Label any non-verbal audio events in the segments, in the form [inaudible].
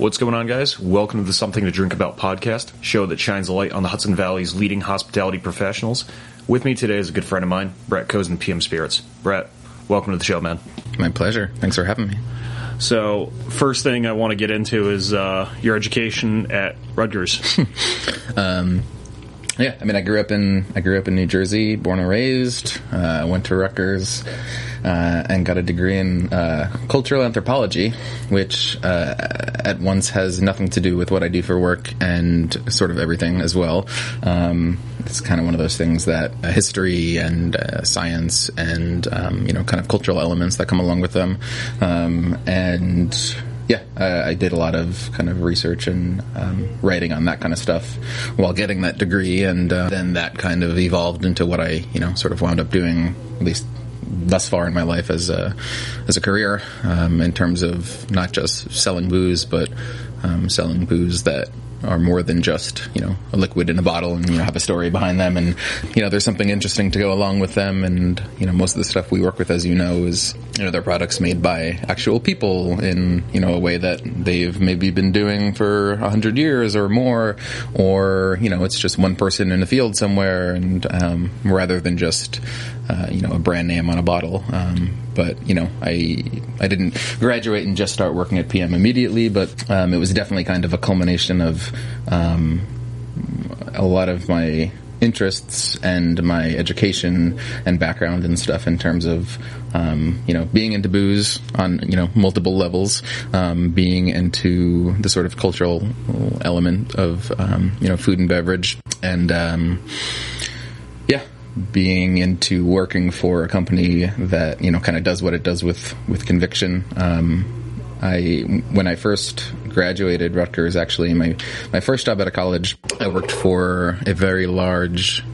What's going on, guys? Welcome to the Something to Drink About podcast, show that shines a light on the Hudson Valley's leading hospitality professionals. With me today is a good friend of mine, Brett Kozinn, PM Spirits. Brett, welcome to the show, man. My pleasure. Thanks for having me. So, first thing I want to get into is uh, your education at Rutgers. [laughs] Yeah, I mean, I grew up in I grew up in New Jersey, born and raised. Uh, went to Rutgers uh, and got a degree in uh, cultural anthropology, which uh, at once has nothing to do with what I do for work and sort of everything as well. Um, it's kind of one of those things that uh, history and uh, science and um, you know kind of cultural elements that come along with them, um, and yeah, I, I did a lot of kind of research and um, writing on that kind of stuff while getting that degree, and uh, then that kind of evolved into what I, you know, sort of wound up doing at least thus far in my life as a as a career um, in terms of not just selling booze, but um, selling booze that are more than just you know a liquid in a bottle and you know have a story behind them. And you know there's something interesting to go along with them. And you know most of the stuff we work with as you know is you know they're products made by actual people in you know a way that they've maybe been doing for a hundred years or more. Or you know it's just one person in a field somewhere. And um, rather than just uh, you know a brand name on a bottle. Um, but you know I I didn't graduate and just start working at PM immediately but um, it was definitely kind of a culmination of um, a lot of my interests and my education and background and stuff in terms of um, you know being into booze on you know multiple levels, um, being into the sort of cultural element of um, you know food and beverage, and um, being into working for a company that you know kind of does what it does with with conviction. Um, I when I first graduated Rutgers, actually my my first job out of college, I worked for a very large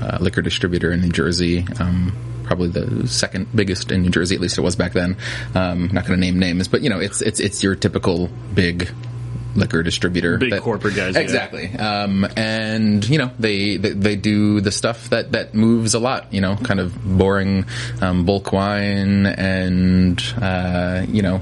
uh, liquor distributor in New Jersey. Um, probably the second biggest in New Jersey, at least it was back then. Um, not going to name names, but you know, it's it's it's your typical big liquor distributor, Big corporate guys, yeah. Exactly. Um, and you know, they, they they do the stuff that that moves a lot. You know, kind of boring um, bulk wine and uh, you know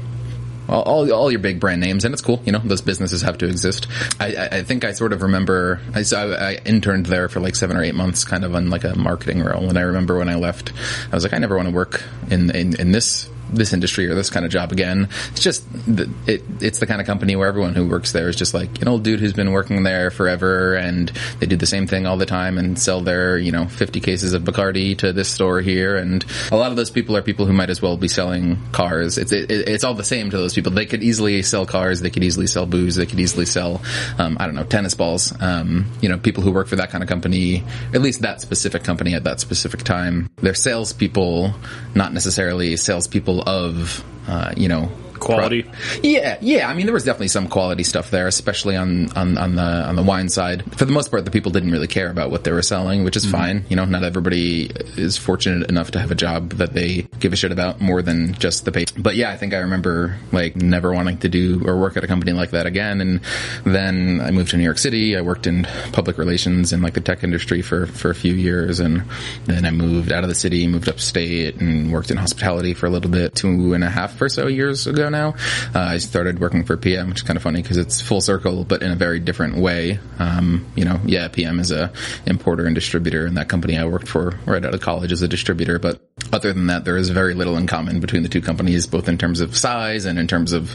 all, all, all your big brand names, and it's cool. You know, those businesses have to exist. I, I, I think I sort of remember. I, so I, I interned there for like seven or eight months, kind of on like a marketing role. And I remember when I left, I was like, I never want to work in in, in this this industry or this kind of job again. It's just it, it's the kind of company where everyone who works there is just like an old dude who's been working there forever, and they do the same thing all the time and sell their you know 50 cases of Bacardi to this store here, and a lot of those people are people who might as well be selling cars. It's it, it's all the same to those people. They could easily sell cars, they could easily sell booze, they could easily sell um, I don't know tennis balls. Um, you know, people who work for that kind of company, at least that specific company at that specific time, they're salespeople, not necessarily salespeople of uh, you know Quality. yeah, yeah. I mean, there was definitely some quality stuff there, especially on, on, on the on the wine side. For the most part, the people didn't really care about what they were selling, which is mm-hmm. fine. You know, not everybody is fortunate enough to have a job that they give a shit about more than just the pay. But yeah, I think I remember like never wanting to do or work at a company like that again. And then I moved to New York City. I worked in public relations in like the tech industry for for a few years, and then I moved out of the city, moved upstate, and worked in hospitality for a little bit, two and a half or so years ago now. Uh, I started working for PM, which is kind of funny because it's full circle, but in a very different way. Um, you know, yeah, PM is a importer and distributor, and that company I worked for right out of college is a distributor. But other than that, there is very little in common between the two companies, both in terms of size and in terms of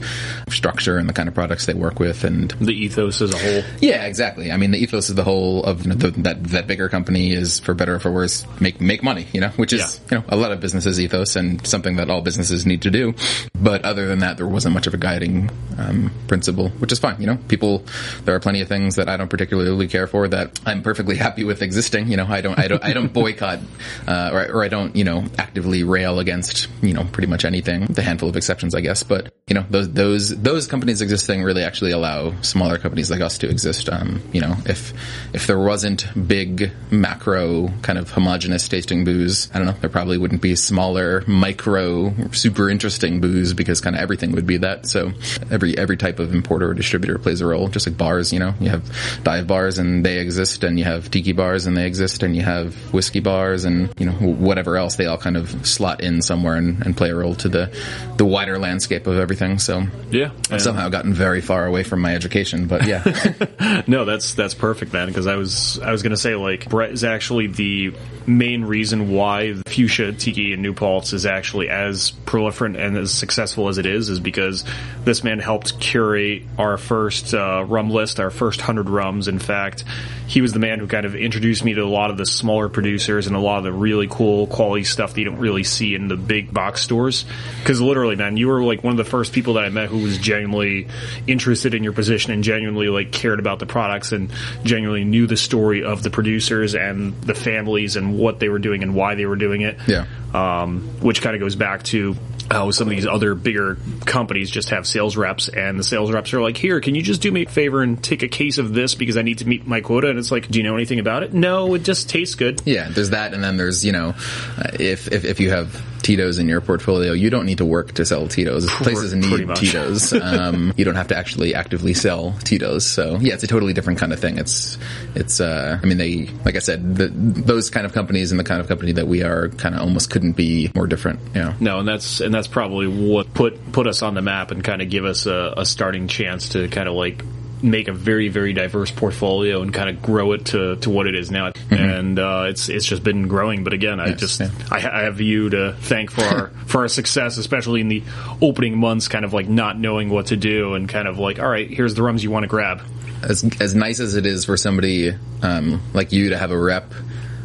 structure and the kind of products they work with. And The ethos as a whole. yeah, exactly. I mean, the ethos of the whole of you know, the, that that bigger company is for better or for worse make make money. You know, which is you know a lot of businesses' ethos and something that all businesses need to do. But other than that, there wasn't much of a guiding um, principle, which is fine. You know, people there are plenty of things that I don't particularly care for that I'm perfectly [laughs] happy with existing. You know, I don't I don't I don't [laughs] boycott uh, or, or I don't you know actively rail against you know pretty much anything. The handful of exceptions, I guess, but you know those those those companies existing really actually allow smaller companies like us to exist. Um, you know, if if there wasn't big macro kind of homogenous tasting booze, I don't know, there probably wouldn't be smaller micro super interesting booze because kind of everything would be that. So every every type of importer or distributor plays a role, just like bars. You know, you have dive bars and they exist, and you have tiki bars and they exist, and you have whiskey bars and you know whatever else. They all kind kind of slot in somewhere and, and play a role to the the wider landscape of everything. So Yeah, I've somehow gotten very far away from my education, but yeah, [laughs] no, that's that's perfect, man. Because I was I was gonna say like Brett is actually the main reason why fuchsia tiki in New Paltz is actually as proliferant and as successful as it is, is because this man helped curate our first uh, rum list, our first hundred rums. In fact, he was the man who kind of introduced me to a lot of the smaller producers and a lot of the really cool quality stuff that you don't really see in the big box stores. Because literally, man, you were like one of the first people that I met who was genuinely interested in your position and genuinely like cared about the products and genuinely knew the story of the producers and the families and what they were doing and why they were doing it. Yeah. Um, which kind of goes back to how some of these other bigger companies just have sales reps and the sales reps are like, here, can you just do me a favor and take a case of this because I need to meet my quota? And it's like, do you know anything about it? No, it just tastes good. yeah. There's that, and then there's you know, uh, if if if you have Tito's in your portfolio, you don't need to work to sell Tito's. Places need. Tito's. [laughs] Um, you don't have to actually actively sell Tito's. So yeah, it's a totally different kind of thing. It's it's. Uh, I mean, they like I said, the, those kind of companies and the kind of company that we are kind of almost couldn't be more different. You know. No, and that's and that's probably what put put us on the map and kind of give us a, a starting chance to kind of like make a very very diverse portfolio and kind of grow it to, to what it is now. And uh, it's it's just been growing. But again, I Yes, just yeah. I, I have you to thank for our [laughs] for our success, especially in the opening months, kind of like not knowing what to do and kind of like, all right, here's the rums you want to grab. as as nice as it is for somebody um, like you to have a rep.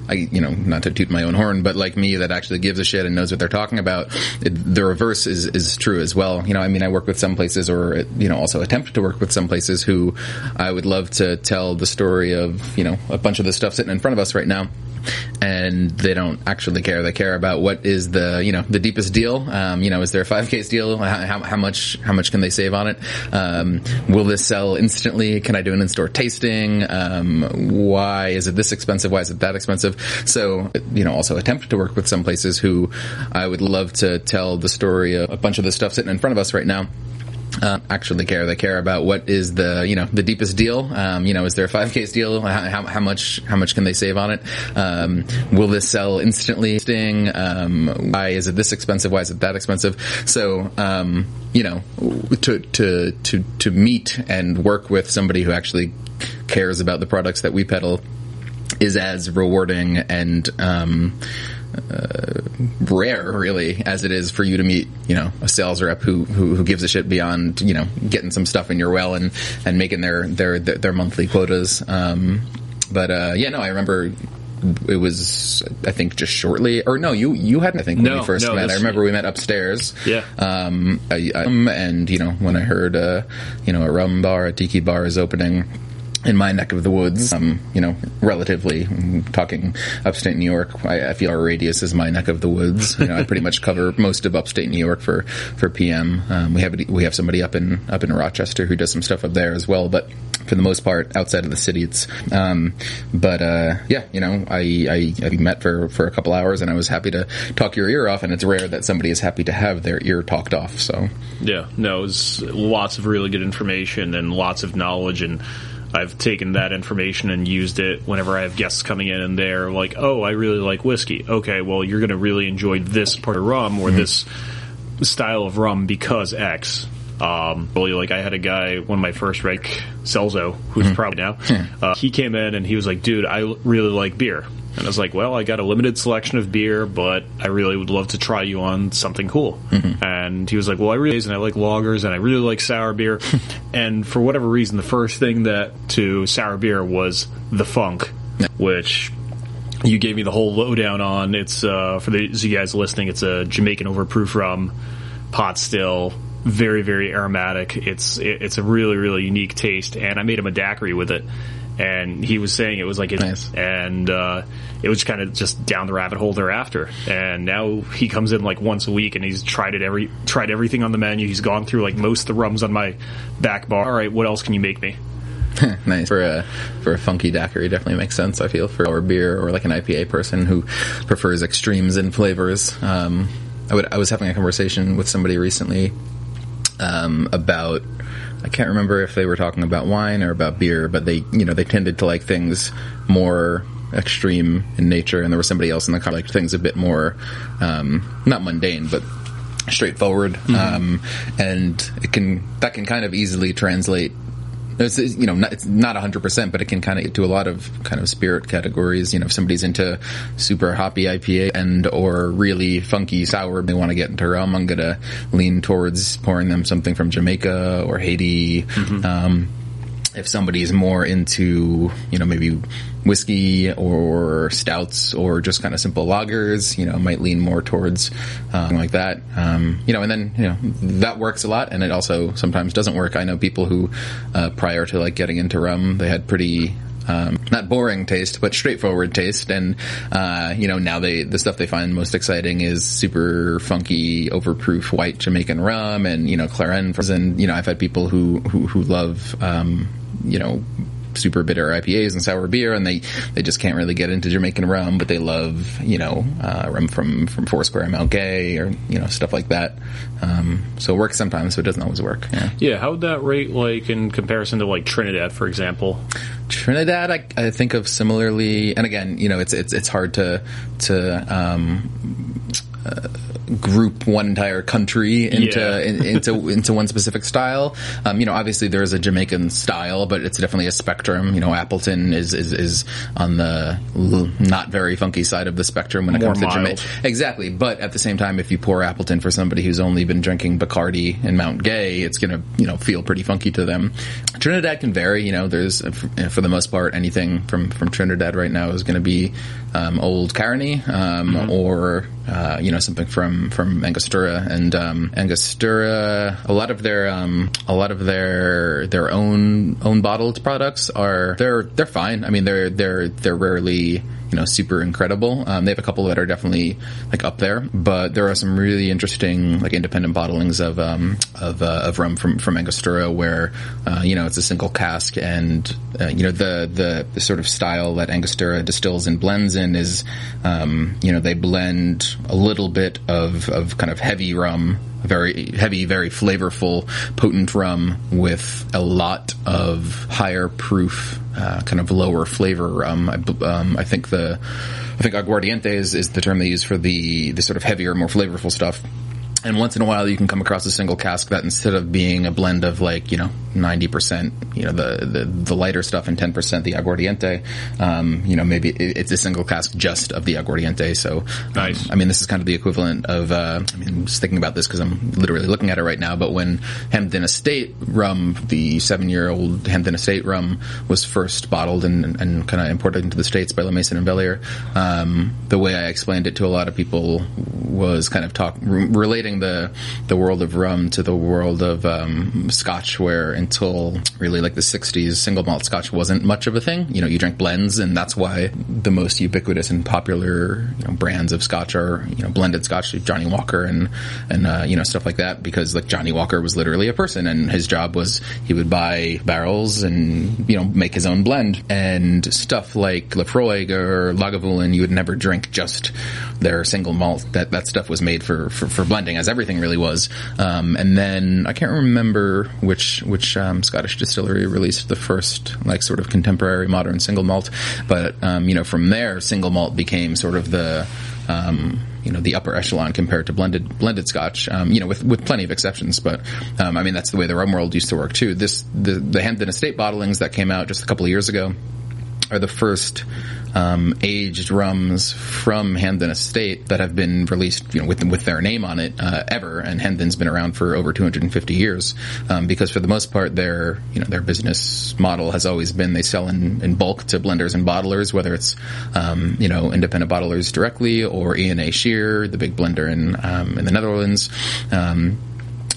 I, you know, not to toot my own horn, but like me that actually gives a shit and knows what they're talking about. It, the reverse is, is true as well. You know, I mean, I work with some places or, you know, also attempt to work with some places who I would love to tell the story of, you know, a bunch of the stuff sitting in front of us right now. And they don't actually care. They care about what is the, you know, the deepest deal. Um, you know, is there a five case deal? How, how, much, how much can they save on it? Um, will this sell instantly? Can I do an in-store tasting? Um, why is it this expensive? Why is it that expensive? So, you know, also attempt to work with some places who I would love to tell the story of a bunch of the stuff sitting in front of us right now uh, actually care. They care about what is the you know the deepest deal. Um, you know, is there a five case deal? How, how, much how much can they save on it? Um, will this sell instantly? Sting. Um, why is it this expensive? Why is it that expensive? So um, you know, to to to to meet and work with somebody who actually cares about the products that we peddle is as rewarding and um, uh, rare, really, as it is for you to meet, you know, a sales rep who, who who gives a shit beyond, you know, getting some stuff in your well and and making their their their, monthly quotas. Um, but uh, yeah, no, I remember. It was, I think, just shortly, or no, you you hadn't. I think when No, we first no, met, I remember we met upstairs. Yeah. Um, I, I, um, and you know, when I heard, uh, you know, a rum bar, a tiki bar is opening in my neck of the woods, um, you know, relatively mm, talking upstate New York, I, I feel our radius is my neck of the woods. You know, I pretty much cover [laughs] most of upstate New York for for PM. Um, we have we have somebody up in up in Rochester who does some stuff up there as well, but for the most part, outside of the city, it's. Um, but uh, yeah, you know, I, I I met for for a couple hours, and I was happy to talk your ear off. And it's rare that somebody is happy to have their ear talked off. So Yeah, no, it was lots of really good information and lots of knowledge and I've taken that information and used it whenever I have guests coming in and they're like, "Oh, I really like whiskey." Okay, well, you're going to really enjoy this part of rum or this style of rum because X. Um, really, like I had a guy, one of my first rec, Celzo, who's probably now. Uh, he came in and he was like, "Dude, I really like beer." And I was like, "Well, I got a limited selection of beer, but I really would love to try you on something cool." And he was like, "Well, I really and I like lagers and I really like sour beer." [laughs] and for whatever reason, the first thing that to sour beer was the funk, which you gave me the whole lowdown on. It's uh, for the you guys listening. It's a Jamaican overproof rum, pot still, very very aromatic. It's it, it's a really really unique taste, and I made him a daiquiri with it. And he was saying it was like it, Nice. and uh, it was kind of just down the rabbit hole thereafter. And now he comes in like once a week, and he's tried it every tried everything on the menu. He's gone through like most of the rums on my back bar. All right, what else can you make me? [laughs] nice for a for a funky daiquiri definitely makes sense. I feel for our beer or like an IPA person who prefers extremes in flavors. Um, I would I was having a conversation with somebody recently um, about I can't remember if they were talking about wine or about beer, but they you know they tended to like things more extreme in nature, and there was somebody else in the car like things a bit more um, not mundane, but straightforward. Um, and it can that can kind of easily translate it's, you know, not, it's not 100%, but it can kind of get to a lot of kind of spirit categories. You know, if somebody's into super hoppy IPA and or really funky sour, they want to get into rum, I'm going to lean towards pouring them something from Jamaica or Haiti. Um, if somebody's more into, you know, maybe whiskey or stouts or just kind of simple lagers, you know, might lean more towards uh, like that. Um, you know, and then, you know, that works a lot and it also sometimes doesn't work. I know people who, uh, prior to like getting into rum, they had pretty, um, not boring taste, but straightforward taste. And, uh, you know, now they, the stuff they find most exciting is super funky, overproof white Jamaican rum and, you know, Clairin. And, you know, I've had people who, who, who love, um, you know, super bitter IPAs and sour beer, and they they just can't really get into Jamaican rum, but they love you know uh, rum from from Foursquare and Mount Gay or you know stuff like that. Um, so it works sometimes, so it doesn't always work. Yeah. Yeah, how would that rate like in comparison to like Trinidad, for example? Trinidad, I, I think of similarly, and again, you know, it's it's it's hard to to um, uh, group one entire country into Yeah. in, into [laughs] into one specific style. Um, you know, obviously there is a Jamaican style, but it's definitely a spectrum. You know, Appleton is is, is on the not very funky side of the spectrum when it More comes to mild. Jamaica. Exactly, but at the same time, if you pour Appleton for somebody who's only been drinking Bacardi and Mount Gay, it's gonna you know feel pretty funky to them. Trinidad can vary. You know, there's uh, for the most part anything from from Trinidad right now is going to be um, old Caroni um, or uh, you know something from from Angostura and um, Angostura. A lot of their um, a lot of their their own own bottled products are they're they're fine. I mean they're they're they're rarely you know super incredible. Um, they have a couple that are definitely like up there, but there are some really interesting like independent bottlings of um, of, uh, of rum from from Angostura where uh, you know it's a single cask and uh, you know the, the the sort of style that Angostura distills and blends in is um, you know they blend a little bit of of kind of heavy rum very heavy, very flavorful, potent rum with a lot of higher proof, uh, kind of lower flavor rum. I, um, I think the, I think aguardiente is, is the term they use for the the sort of heavier, more flavorful stuff. And once in a while, you can come across a single cask that instead of being a blend of like you know ninety percent, you know the, the the lighter stuff and ten percent the aguardiente, um, you know maybe it, it's a single cask just of the aguardiente. So um, Nice. I mean, this is kind of the equivalent of, uh, I mean, I'm just thinking about this because I'm literally looking at it right now, but when Hampden Estate rum, the seven year old Hampden Estate rum was first bottled and, and kind of imported into the States by La Maison and Velier, um, the way I explained it to a lot of people was kind of talk, re- the, the world of rum to the world of, um, scotch where until really like the 60s, single malt scotch wasn't much of a thing. You know, you drank blends and that's why the most ubiquitous and popular, you know, brands of scotch are, you know, blended scotch, like Johnnie Walker and, and, uh, you know, stuff like that because like Johnnie Walker was literally a person and his job was he would buy barrels and, you know, make his own blend and stuff like Laphroaig or Lagavulin, you would never drink just their single malt. That, that stuff was made for, for, for blending as everything really was. Um, and then I can't remember which, which, um, Scottish distillery released the first, like, sort of contemporary modern single malt. But, um, you know, from there, single malt became sort of the, um, you know, the upper echelon compared to blended, blended scotch, um, you know, with, with plenty of exceptions. But, um, I mean, that's the way the rum world used to work too. This, the, the Estate bottlings that came out just a couple of years ago, are the first um, aged rums from Hampden Estate that have been released, you know, with with their name on it uh, ever. And Hampden's been around for over 250 years um, because, for the most part, their you know their business model has always been they sell in, in bulk to blenders and bottlers, whether it's um, you know independent bottlers directly or E and A Scheer, the big blender in um, in the Netherlands.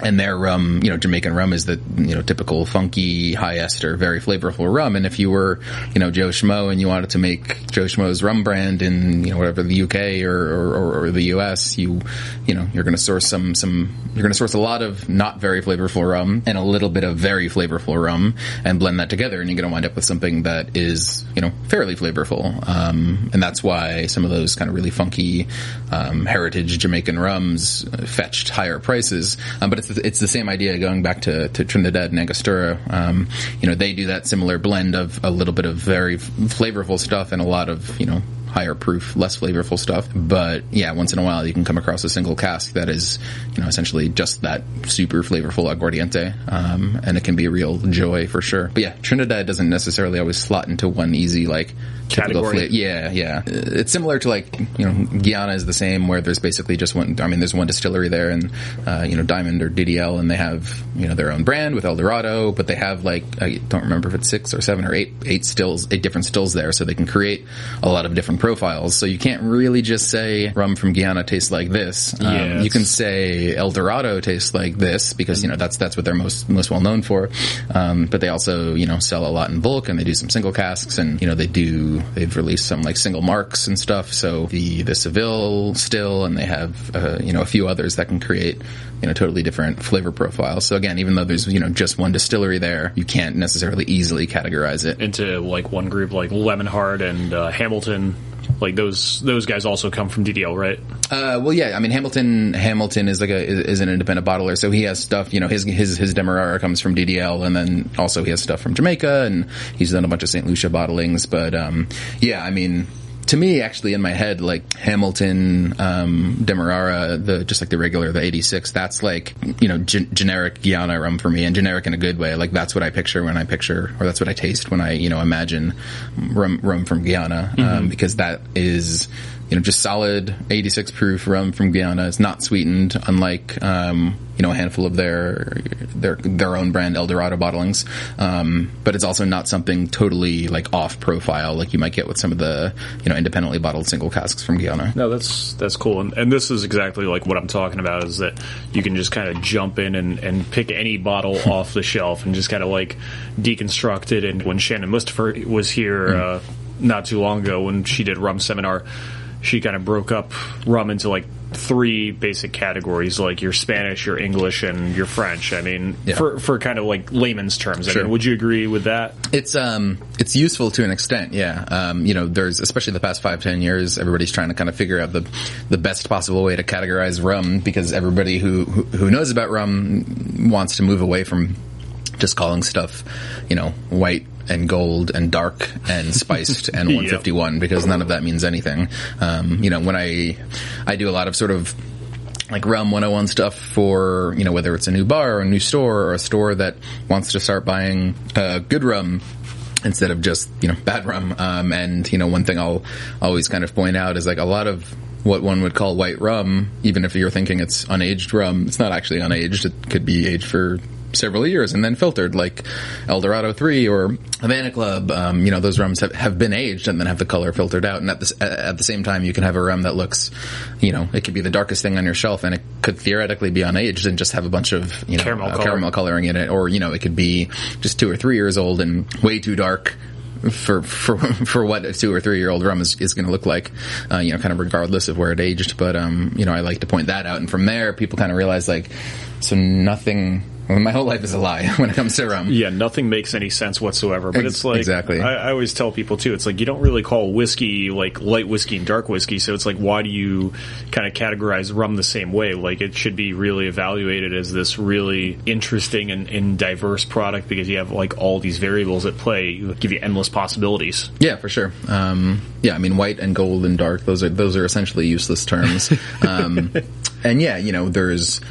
And their rum, you know, Jamaican rum is the, you know, typical funky, high ester, very flavorful rum. And if you were, you know, Joe Schmo and you wanted to make Joe Schmo's rum brand in, you know, whatever the UK or, or, or the US, you, you know, you're going to source some, some, you're going to source a lot of not very flavorful rum and a little bit of very flavorful rum and blend that together. And you're going to wind up with something that is, you know, fairly flavorful. Um, and that's why some of those kind of really funky, um, heritage Jamaican rums fetched higher prices. Um, but it's it's the, same idea going back to, to Trinidad and Angostura. Um, you know, they do that similar blend of a little bit of very flavorful stuff and a lot of you know higher proof, less flavorful stuff. But yeah, once in a while you can come across a single cask that is, you know, essentially just that super flavorful aguardiente, um, and it can be a real joy for sure. But yeah, Trinidad doesn't necessarily always slot into one easy like category. yeah, yeah. It's similar to like you know Guyana is the same where there's basically just one. I mean, there's one distillery there, and uh, you know Diamond or DDL, and they have you know their own brand with El Dorado, but they have like I don't remember if it's six or seven or eight eight stills, eight different stills there, so they can create a lot of different profiles. So you can't really just say rum from Guyana tastes like this. Um, Yeah, you can say El Dorado tastes like this because you know that's that's what they're most most well known for. Um, but they also you know sell a lot in bulk and they do some single casks and you know they do they've released some like single marks and stuff. So the the Savalle still and they have uh, you know a few others that can create you know totally different flavor profiles. So again, even though there's you know just one distillery there, you can't necessarily easily categorize it. into like one group like Lemon Lemonheart and uh, Hamilton. Like those those guys also come from DDL, right? Uh, well, yeah. I mean, Hamilton Hamilton is like a is, an independent bottler, so he has stuff. You know, his his his Demerara comes from DDL, and then also he has stuff from Jamaica, and he's done a bunch of St. Lucia bottlings. But um, yeah, I mean. To me, actually, in my head, like Hamilton, um, Demerara, the just like the regular, the '86, that's like you know gen- generic Guyana rum for me, and generic in a good way. Like that's what I picture when I picture, or that's what I taste when I you know imagine rum rum from Guyana, um, because that is you know, just solid 86 proof rum from Guyana. It's not sweetened, unlike, um, you know, a handful of their, their, their own brand El Dorado bottlings. Um, but it's also not something totally like off profile like you might get with some of the, you know, independently bottled single casks from Guyana. No, that's that's cool, and, and this is exactly like what I'm talking about. Is that you can just kind of jump in and, and pick any bottle [laughs] off the shelf and just kind of like deconstruct it. And when Shannon Mustipher was here uh, not too long ago, when she did rum seminar, she kind of broke up rum into like three basic categories, like your Spanish, your English, and your French. I mean, Yeah. for for kind of like layman's terms. I Sure. mean, would you agree with that? It's um it's useful to an extent, yeah. Um, you know, there's especially the past five ten years, everybody's trying to kind of figure out the the best possible way to categorize rum because everybody who who, who knows about rum wants to move away from just calling stuff, you know, white and gold and dark and [laughs] spiced and 151 because none of that means anything. Um, you know, when I I do a lot of sort of like Rum 101 stuff for, you know, whether it's a new bar or a new store or a store that wants to start buying uh, good rum instead of just, you know, bad rum. Um, and, you know, one thing I'll always kind of point out is like a lot of what one would call white rum, even if you're thinking it's unaged rum, it's not actually unaged. It could be aged for several years and then filtered like El Dorado 3 or Havana Club. Um, you know, those rums have, have been aged and then have the color filtered out. And at the, at the same time, you can have a rum that looks, you know, it could be the darkest thing on your shelf and it could theoretically be unaged and just have a bunch of, you know, Caramel uh, color. caramel coloring in it. Or, you know, it could be just two or three years old and way too dark for for [laughs] for what a two or three year old rum is, is going to look like, uh, you know, kind of regardless of where it aged. But um, you know, I like to point that out, and from there, people kind of realize like, so nothing. Well, my whole life is a lie [laughs] when it comes to rum. Yeah, nothing makes any sense whatsoever. But it's like exactly. I, I always tell people too. It's like you don't really call whiskey like light whiskey and dark whiskey. So it's like why do you kind of categorize rum the same way? Like it should be really evaluated as this really interesting and, and diverse product because you have like all these variables at play. Give you endless possibilities. Yeah, for sure. Um, yeah, I mean, white and gold and dark; those are those are essentially useless terms. [laughs] Um, and yeah, you know, there's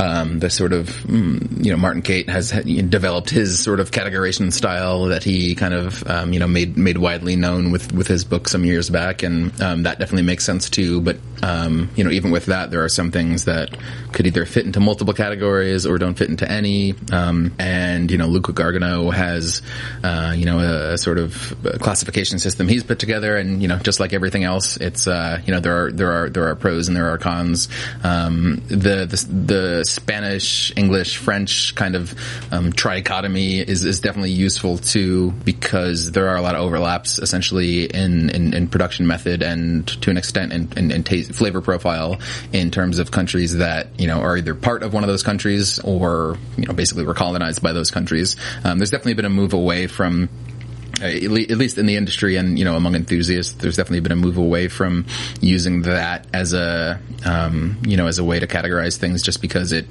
um, the sort of mm, you know Martin Cate has developed his sort of categorization style that he kind of um, you know made made widely known with with his book some years back, and um, that definitely makes sense too. But um, you know, even with that, there are some things that could either fit into multiple categories or don't fit into any. Um, and you know, Luca Gargano has uh, you know a, a sort of classification system he's put together, and you know, just like everything else, it's uh, you know there are there are there are pros and there are cons. Um, the, the the Spanish, English, French kind of um, trichotomy is is definitely useful too because there are a lot of overlaps essentially in in, in production method and to an extent in, in, in taste, flavor profile in terms of countries that you know are either part of one of those countries or you know basically were colonized by those countries. Um, there's definitely been a move away from at least in the industry and you know among enthusiasts, there's definitely been a move away from using that as a um, you know as a way to categorize things, just because it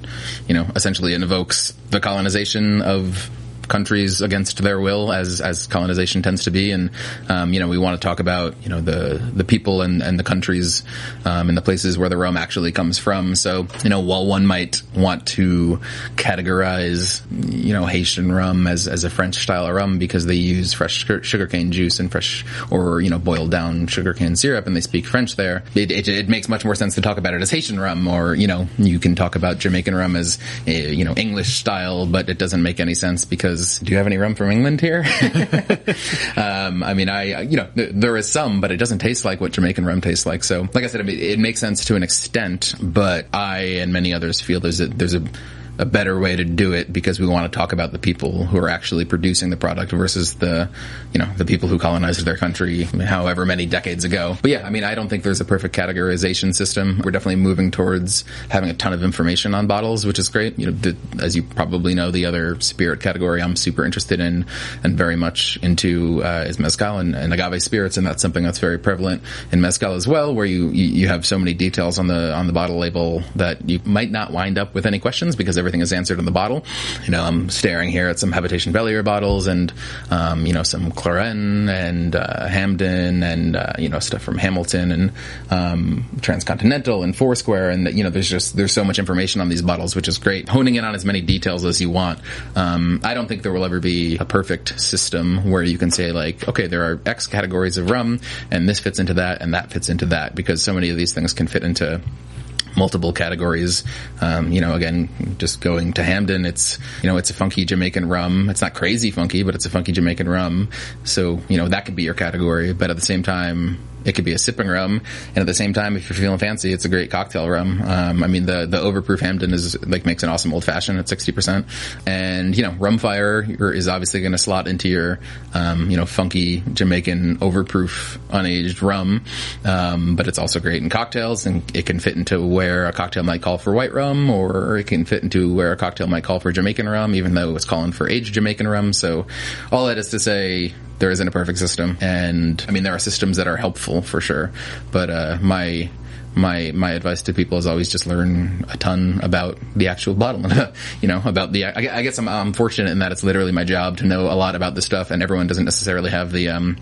you know essentially invokes the colonization of countries against their will, as as colonization tends to be. And um, you know, we want to talk about you know the the people and, and the countries um, and the places where the rum actually comes from. So you know, while one might want to categorize you know Haitian rum as as a French style of rum because they use fresh sugarcane juice and fresh or you know boiled down sugarcane syrup and they speak French there, it, it, it makes much more sense to talk about it as Haitian rum, or you know, you can talk about Jamaican rum as you know English style, but it doesn't make any sense because because do you have any rum from England here? [laughs] um, I mean, I, you know, th- there is some, but it doesn't taste like what Jamaican rum tastes like. So, like I said, I mean, it makes sense to an extent, but I and many others feel there's a, there's a, a better way to do it because we want to talk about the people who are actually producing the product versus the, you know, the people who colonized their country however many decades ago. But yeah, I mean, I don't think there's a perfect categorization system. We're definitely moving towards having a ton of information on bottles, which is great. You know, the, as you probably know, the other spirit category I'm super interested in and very much into uh, is mezcal and, and, agave spirits, and that's something that's very prevalent in mezcal as well, where you, you have so many details on the on the bottle label that you might not wind up with any questions because every everything is answered in the bottle. You know, I'm staring here at some Habitation Velier bottles and, um, you know, some Clairins and uh, Hampden and, uh, you know, stuff from Hamilton and um, Transcontinental and Foursquare. And, you know, there's just, there's so much information on these bottles, which is great. Honing in on as many details as you want. Um, I don't think there will ever be a perfect system where you can say, like, okay, there are X categories of rum and this fits into that and that fits into that because so many of these things can fit into multiple categories. Um, you know, again, just going to Hampden, it's, you know, it's a funky Jamaican rum. It's not crazy funky, but it's a funky Jamaican rum. So, you know, that could be your category. But at the same time, it could be a sipping rum, and at the same time, if you're feeling fancy, it's a great cocktail rum. Um, I mean, the the overproof Hampden is like makes an awesome old fashioned at sixty percent, and you know, Rumfire is obviously going to slot into your um, you know funky Jamaican overproof unaged rum, um, but it's also great in cocktails, and it can fit into where a cocktail might call for white rum, or it can fit into where a cocktail might call for Jamaican rum, even though it's calling for aged Jamaican rum. So, all that is to say, there isn't a perfect system, and I mean there are systems that are helpful for sure, but uh, my my my advice to people is always just learn a ton about the actual bottle [laughs] you know about the I, I guess I'm, I'm, fortunate in that it's literally my job to know a lot about this stuff and everyone doesn't necessarily have the um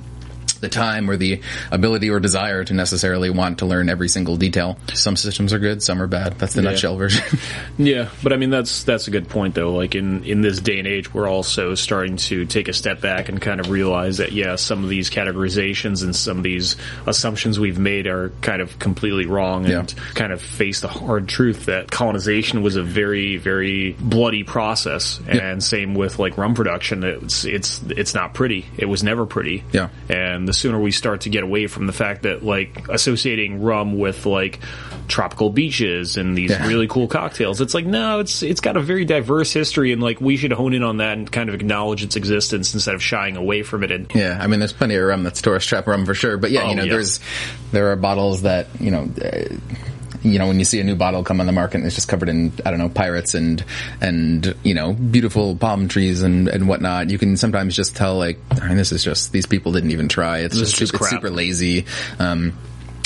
the time or the ability or desire to necessarily want to learn every single detail. Some systems are good, some are bad. That's the yeah. nutshell version. [laughs] yeah, but I mean that's that's a good point though. Like in in this day and age, we're also starting to take a step back and kind of realize that yeah, some of these categorizations and some of these assumptions we've made are kind of completely wrong, and yeah. kind of face the hard truth that colonization was a very very bloody process. Yeah. And same with like rum production, it's it's it's not pretty. It was never pretty. Yeah, and the sooner we start to get away from the fact that like associating rum with like tropical beaches and these yeah. really cool cocktails. It's like no, it's it's got a very diverse history, and like we should hone in on that and kind of acknowledge its existence instead of shying away from it. And yeah, I mean, there's plenty of rum that's tourist trap rum for sure, but yeah, oh, you know, yeah. there's there are bottles that you know. Uh, you know, when you see a new bottle come on the market and it's just covered in, I don't know, pirates and, and, you know, beautiful palm trees and, and whatnot, you can sometimes just tell, like, I mean, this is just, these people didn't even try. It's this just, super, super lazy. Um,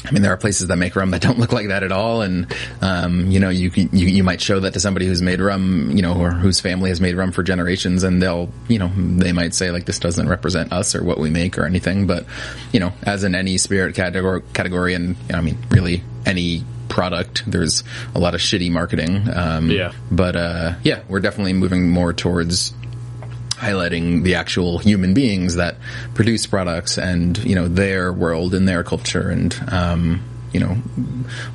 I mean, there are places that make rum that [laughs] don't look like that at all, and um, you know, you, you you might show that to somebody who's made rum, you know, or whose family has made rum for generations, and they'll, you know, they might say like this doesn't represent us or what we make or anything. But you know, as in any spirit category, category, and you know, I mean, really any product. There's a lot of shitty marketing. Um, yeah. But uh, yeah, we're definitely moving more towards highlighting the actual human beings that produce products and you know their world and their culture and um, you know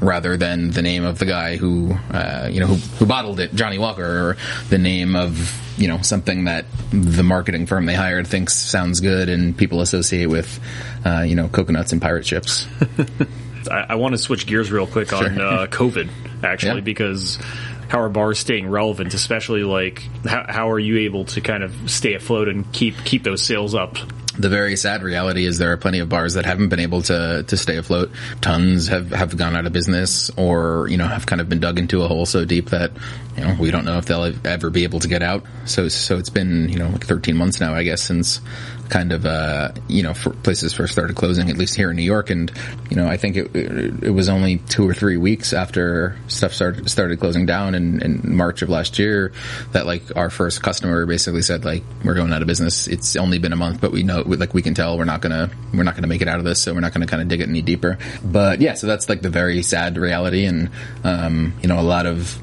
rather than the name of the guy who uh, you know who, who bottled it Johnnie Walker or the name of you know something that the marketing firm they hired thinks sounds good and people associate with uh, you know coconuts and pirate ships [laughs] I, I want to switch gears real quick sure. on uh, COVID, actually, yeah. because how are bars staying relevant? Especially like how, how are you able to kind of stay afloat and keep keep those sales up? the very sad reality is there are plenty of bars that haven't been able to to stay afloat. Tons have have gone out of business, or you know have kind of been dug into a hole so deep that you know we don't know if they'll ever be able to get out. So so it's been you know like 13 months now, I guess, since kind of uh, you know places first started closing, at least here in New York. And you know, I think it, it was only two or three weeks after stuff started started closing down in, in March of last year that like our first customer basically said like we're going out of business. It's only been a month, but we know like we can tell we're not gonna we're not gonna make it out of this, so we're not gonna kind of dig it any deeper. But yeah, so that's like the very sad reality, and um, you know, a lot of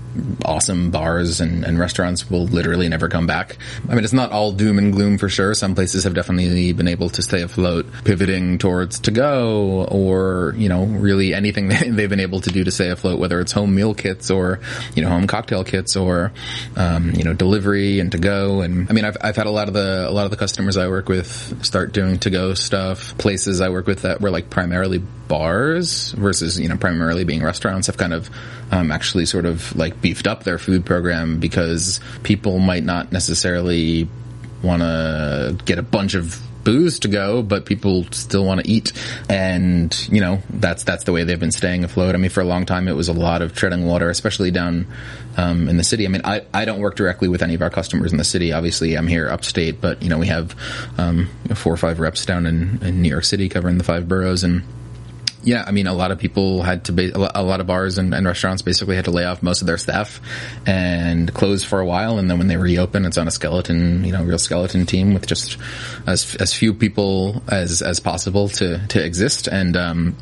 awesome bars and, and, restaurants will literally never come back. I mean, it's not all doom and gloom for sure. Some places have definitely been able to stay afloat, pivoting towards to go or, you know, really anything [laughs] they've been able to do to stay afloat, whether it's home meal kits or, you know, home cocktail kits or, um, you know, delivery and to go. And I mean, I've, I've had a lot of the, a lot of the customers I work with start doing to go stuff. Places I work with that were like primarily bars versus, you know, primarily being restaurants have kind of, um, actually sort of like beefed up their food program because people might not necessarily want to get a bunch of booze to go, but people still want to eat. And, you know, that's, that's the way they've been staying afloat. I mean, for a long time, it was a lot of treading water, especially down, um, in the city. I mean, I, I don't work directly with any of our customers in the city. Obviously, I'm here upstate, but, you know, we have, um, four or five reps down in, in New York City covering the five boroughs and, yeah, I mean, a lot of people had to, ba- a lot of bars and, and, restaurants basically had to lay off most of their staff and close for a while. And then when they reopen, it's on a skeleton, you know, real skeleton team with just as, as few people as, as possible to, to exist. And, um,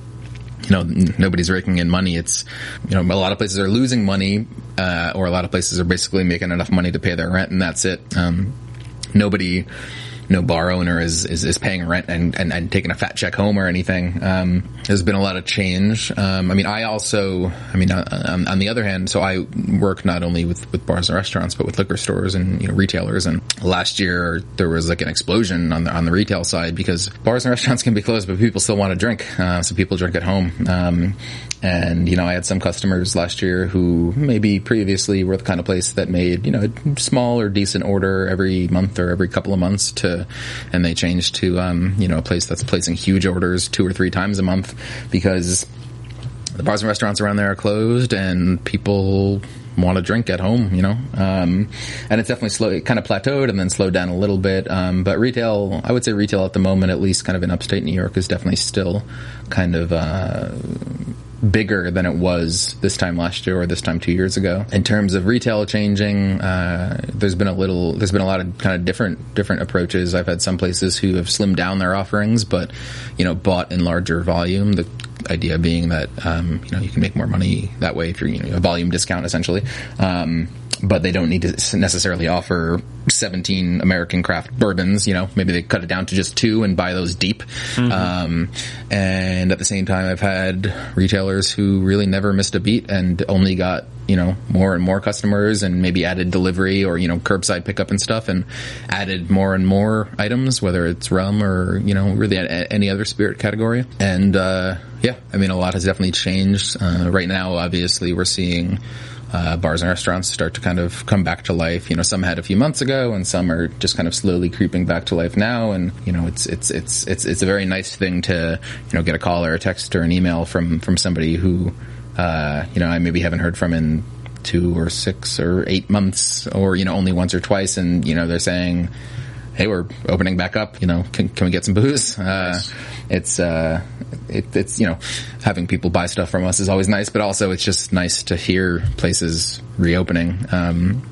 you know, nobody's raking in money. It's, you know, a lot of places are losing money, uh, or a lot of places are basically making enough money to pay their rent and that's it. Um, nobody, no bar owner is, is, is paying rent and, and, and, taking a fat check home or anything. Um, there's been a lot of change. Um, I mean, I also, I mean, uh, on, on, the other hand, so I work not only with, with bars and restaurants, but with liquor stores and you know, retailers. And last year there was like an explosion on the on the retail side because bars and restaurants can be closed, but people still want to drink. Uh, so people drink at home. Um, and, you know, I had some customers last year who maybe previously were the kind of place that made, you know, a small or decent order every month or every couple of months to, and they changed to, um, you know, a place that's placing huge orders two or three times a month because the bars and restaurants around there are closed and people want to drink at home, you know. Um, and it's definitely slow, it kind of plateaued and then slowed down a little bit. Um, but retail, I would say retail at the moment, at least kind of in upstate New York, is definitely still kind of uh, bigger than it was this time last year or this time two years ago. In terms of retail changing, uh, there's been a little, there's been a lot of kind of different different approaches. I've had some places who have slimmed down their offerings, but you know, bought in larger volume. The idea being that um, you know you can make more money that way if you're you know, a volume discount essentially. Um, but they don't need to necessarily offer 17 American craft bourbons. You know, maybe they cut it down to just two and buy those deep. Mm-hmm. Um, and at the same time, I've had retailers who really never missed a beat and only got you know more and more customers and maybe added delivery or you know curbside pickup and stuff and added more and more items, whether it's rum or you know really any other spirit category. And uh, yeah, I mean a lot has definitely changed. Uh, right now, obviously, we're seeing uh, bars and restaurants start to kind of come back to life. You know, some had a few months ago, and some are just kind of slowly creeping back to life now. And you know, it's it's it's it's it's a very nice thing to you know get a call or a text or an email from from somebody who uh, you know I maybe haven't heard from in two or six or eight months, or you know only once or twice, and you know they're saying hey, we're opening back up. You know, can, can we get some booze? Uh, nice. It's uh, it, it's you know, having people buy stuff from us is always nice, but also it's just nice to hear places reopening. Um,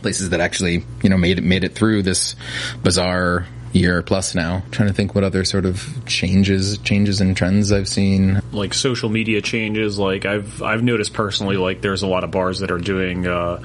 places that actually you know made it made it through this bizarre year plus now. I'm trying to think what other sort of changes changes and trends I've seen. Like social media changes. Like I've I've noticed personally, like there's a lot of bars that are doing. Uh,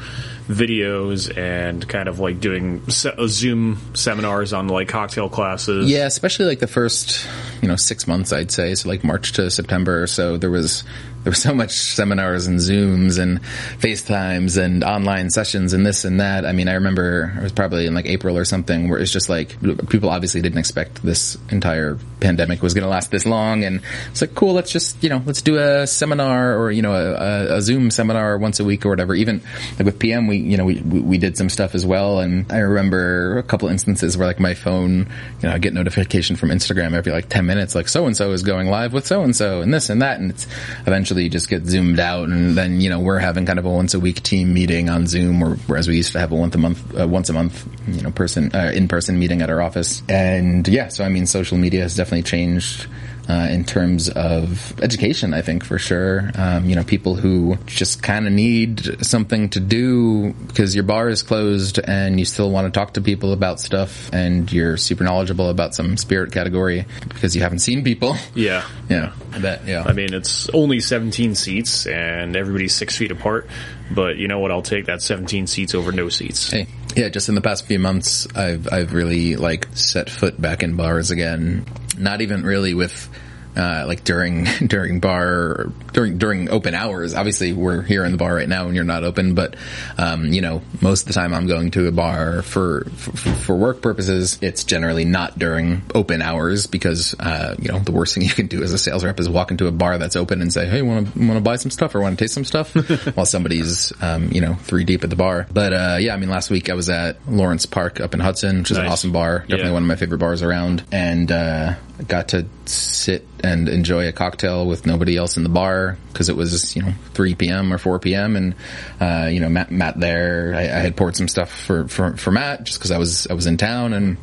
videos and kind of like doing se- uh, Zoom seminars on like cocktail classes. Yeah, especially like the first, you know, six months, I'd say. So like March to September or so, there was there was so much seminars and Zooms and FaceTimes and online sessions and this and that. I mean, I remember it was probably in like April or something where it's just like people obviously didn't expect this entire pandemic was going to last this long, and it's like cool. Let's just you know let's do a seminar or you know a, a, Zoom seminar once a week or whatever. Even like with PM, we you know we we did some stuff as well. And I remember a couple instances where like my phone, you know, I get notification from Instagram every like ten minutes, like so and so is going live with so and so and this and that, and it's eventually you just get zoomed out, and then you know we're having kind of a once a week team meeting on Zoom, or whereas we used to have a once a month uh, once a month you know person uh, in person meeting at our office. And yeah, so I mean, social media has definitely changed uh, in terms of education, I think for sure. Um, you know, people who just kind of need something to do because your bar is closed and you still want to talk to people about stuff and you're super knowledgeable about some spirit category because you haven't seen people. Yeah. [laughs] Yeah. I bet. Yeah. I mean, it's only 17 seats and everybody's six feet apart. But you know what? I'll take that 17 seats over no seats. Hey, yeah. Just in the past few months, I've I've really like set foot back in bars again. Not even really with uh, like during [laughs] during bar during during open hours. Obviously, we're here in the bar right now, and you're not open. But um, you know, most of the time, I'm going to a bar for for, for work purposes. It's generally not during open hours because uh, you know the worst thing [laughs] you can do as a sales rep is walk into a bar that's open and say, "Hey, want to want to buy some stuff or want to taste some stuff?" [laughs] while somebody's um, you know three deep at the bar. But uh, yeah, I mean, last week I was at Lawrence Park up in Hudson, which is nice. an awesome bar. Definitely yeah. one of my favorite bars around, and uh, got to sit and enjoy a cocktail with nobody else in the bar because it was you know 3 p.m. or 4 p.m. and uh, you know Matt, Matt there I, I, had poured some stuff for for, for Matt just because I was I was in town and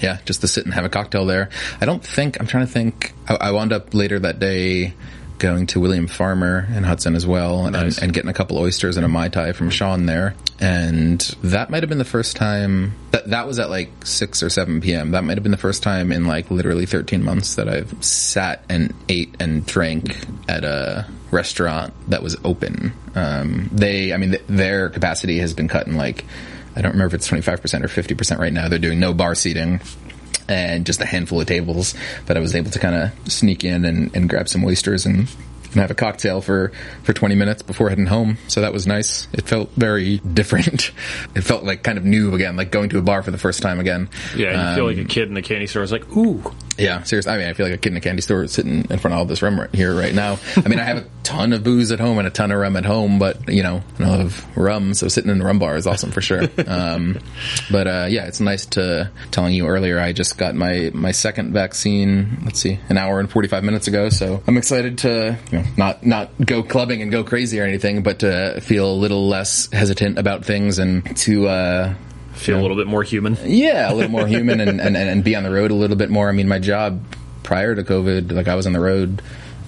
yeah just to sit and have a cocktail there. I don't think I'm trying to think I, I wound up later that day going to William Farmer in Hudson as well nice. and, and, getting a couple oysters and a Mai Tai from Sean there. And that might have been the first time that, that was at like 6 or 7 p.m. That might have been the first time in like literally 13 months that I've sat and ate and drank at a restaurant that was open. Um, they, I mean, th- their capacity has been cut in like, I don't remember if it's 25% or 50% right now. They're doing no bar seating and just a handful of tables. But I was able to kind of sneak in and, and grab some oysters and and have a cocktail for, for 20 minutes before heading home. So that was nice. It felt very different. [laughs] It felt like kind of new again, like going to a bar for the first time again. Yeah, you um, feel like a um, kid in the candy store. It's like, ooh. Yeah, seriously. I mean, I feel like a kid in a candy store sitting in front of all this rum right here right now. I mean, I have a ton of booze at home and a ton of rum at home, but you know, lot of rum. So sitting in a rum bar is awesome for sure. [laughs] Um, but uh, yeah, it's nice to telling you earlier. I just got my my second vaccine. Let's see, an hour and 45 minutes ago. So I'm excited to you know not not go clubbing and go crazy or anything, but to feel a little less hesitant about things and to uh, feel a little bit more human. Yeah, a little more [laughs] human and, and, and be on the road a little bit more. I mean, my job prior to COVID, like I was on the road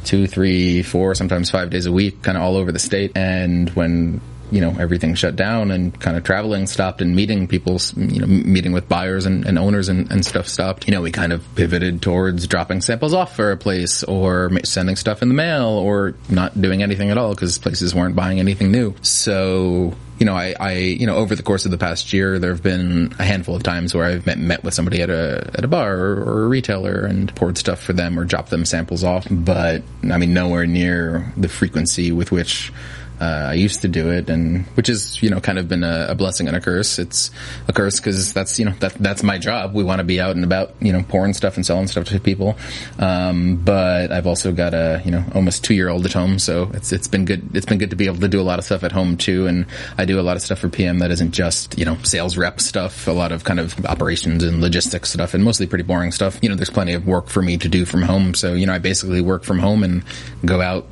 two, three, four, sometimes five days a week, kind of all over the state. And when you know everything shut down and kind of traveling stopped and meeting people you know meeting with buyers and, and owners and, and, stuff stopped you know we kind of pivoted towards dropping samples off for a place or sending stuff in the mail or not doing anything at all because places weren't buying anything new so you know, I, I, you know, over the course of the past year, there have been a handful of times where I've met, met with somebody at a at a bar or, or, a retailer and poured stuff for them or dropped them samples off. But I mean, nowhere near the frequency with which uh, I used to do it, and which is you know kind of been a, a blessing and a curse. It's a curse because that's you know that that's my job. We want to be out and about, you know, pouring stuff and selling stuff to people. Um, but I've also got a you know almost two year old at home, so it's it's been good. It's been good to be able to do a lot of stuff at home too, and I do a lot of stuff for PM that isn't just you know sales rep stuff. A lot of kind of operations and logistics stuff, and mostly pretty boring stuff. You know, there's plenty of work for me to do from home, so you know I basically work from home and go out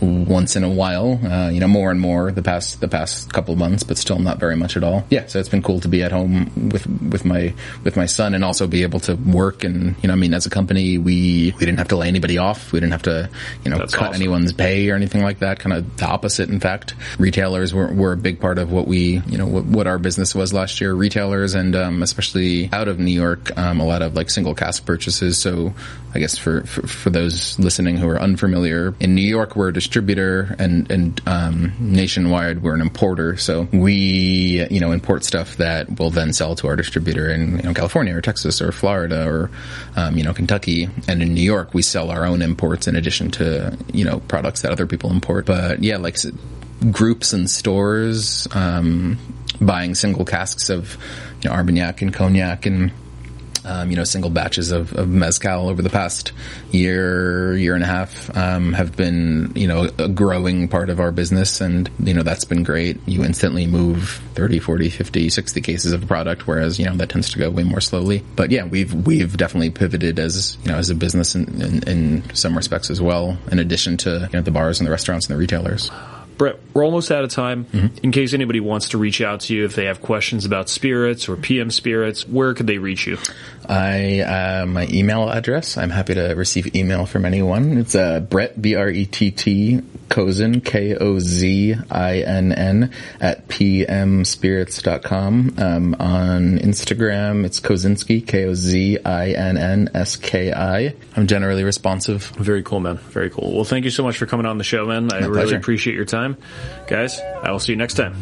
once in a while. Uh, you know, more and more the past the past couple of months, but still not very much at all. Yeah, so it's been cool to be at home with with my with my son and also be able to work. And you know, I mean, as a company, we we didn't have to lay anybody off. We didn't have to you know That's cut awesome. anyone's pay or anything like that. Kind of the opposite, in fact. Retailers were were a big part of what we you know what, what our business was last year. Retailers and um, especially out of New York, um, a lot of like single cask purchases. So I guess for, for, for those listening who are unfamiliar, in New York we're a distributor, and and um, nationwide we're an importer. So we you know import stuff that will then sell to our distributor in you know, California or Texas or Florida or um, you know Kentucky, and in New York we sell our own imports in addition to you know products that other people import. But yeah, like groups and stores um, buying single casks of you know, Armagnac and cognac and um, you know, single batches of, of, mezcal over the past year, year and a half, um, have been, you know, a growing part of our business. And, you know, that's been great. You instantly move 30, 40, 50, 60 cases of a product, whereas, you know, that tends to go way more slowly. But yeah, we've, we've definitely pivoted as, you know, as a business in, in, in some respects as well, in addition to, you know, the bars and the restaurants and the retailers. Brett, we're almost out of time. Mm-hmm. In case anybody wants to reach out to you if they have questions about spirits or PM spirits, where could they reach you? I uh, my email address. I'm happy to receive email from anyone. It's uh, Brett B R E T T Kozinn K O Z I N N at pmspirits.com. Um, on Instagram, it's Kozinski K O Z I N N S K I. I'm generally responsive. Very cool, man. Very cool. Well, thank you so much for coming on the show, man. I My really pleasure. appreciate your time, guys. I will see you next time.